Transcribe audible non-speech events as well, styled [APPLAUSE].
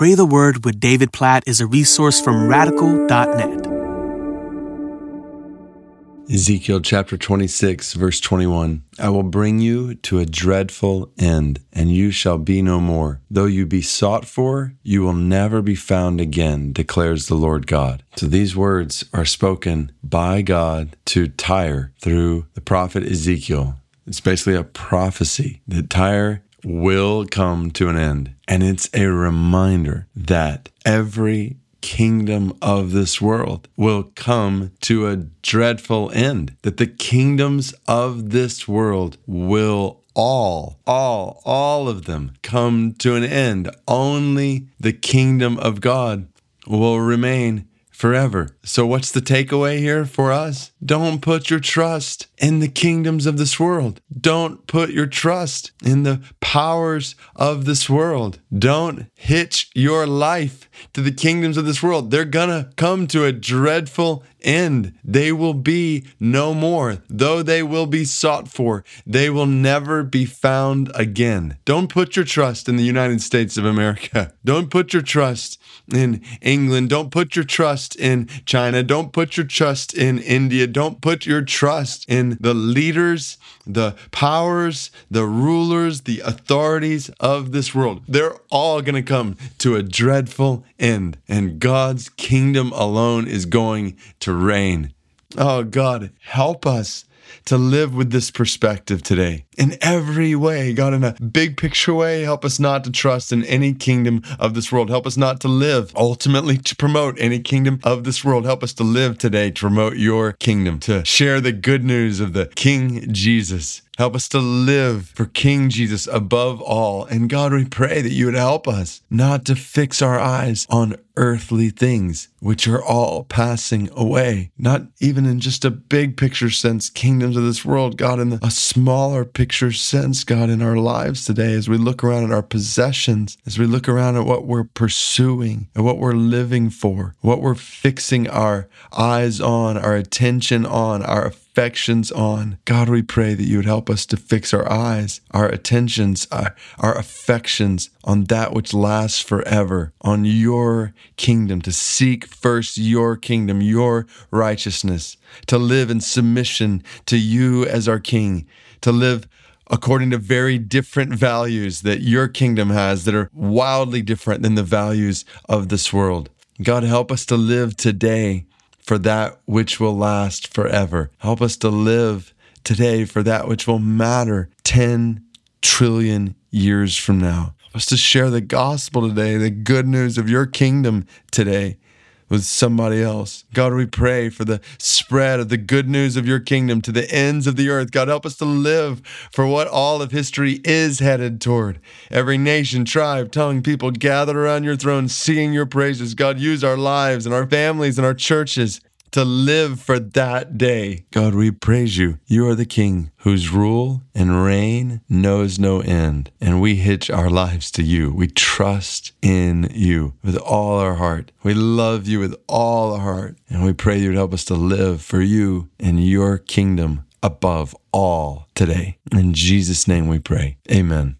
Pray the Word with David Platt is a resource from radical.net. Ezekiel chapter 26, verse 21 I will bring you to a dreadful end, and you shall be no more. Though you be sought for, you will never be found again, declares the Lord God. So these words are spoken by God to Tyre through the prophet Ezekiel. It's basically a prophecy that Tyre will come to an end. And it's a reminder that every kingdom of this world will come to a dreadful end, that the kingdoms of this world will all, all, all of them come to an end. Only the kingdom of God will remain forever. So, what's the takeaway here for us? Don't put your trust in the kingdoms of this world. Don't put your trust in the powers of this world. Don't hitch your life to the kingdoms of this world. They're gonna come to a dreadful end. They will be no more. Though they will be sought for, they will never be found again. Don't put your trust in the United States of America. [LAUGHS] Don't put your trust in England. Don't put your trust in China. Don't put your trust in India. Don't put your trust in the leaders, the powers, the rulers, the authorities of this world. They're all going to come to a dreadful end, and God's kingdom alone is going to reign. Oh, God, help us to live with this perspective today in every way. God, in a big picture way, help us not to trust in any kingdom of this world. Help us not to live ultimately to promote any kingdom of this world. Help us to live today to promote your kingdom, to share the good news of the King Jesus. Help us to live for King Jesus above all. And God, we pray that you would help us not to fix our eyes on earthly things, which are all passing away. Not even in just a big picture sense, kingdoms of this world, God, in a smaller picture sense, God, in our lives today, as we look around at our possessions, as we look around at what we're pursuing and what we're living for, what we're fixing our eyes on, our attention on, our affections on. God, we pray that you would help us to fix our eyes, our attentions, our, our affections on that which lasts forever, on your kingdom, to seek first your kingdom, your righteousness, to live in submission to you as our King, to live according to very different values that your kingdom has that are wildly different than the values of this world. God, help us to live today for that which will last forever. Help us to live today for that which will matter 10 trillion years from now. Help us to share the gospel today, the good news of your kingdom today with somebody else. God, we pray for the spread of the good news of your kingdom to the ends of the earth. God, help us to live for what all of history is headed toward. Every nation, tribe, tongue, people gathered around your throne, singing your praises. God, use our lives and our families and our churches to live for that day. God, we praise you. You are the King whose rule and reign knows no end. And we hitch our lives to you. We trust in you with all our heart. We love you with all our heart. And we pray you'd help us to live for you and your kingdom above all today. In Jesus' name we pray. Amen.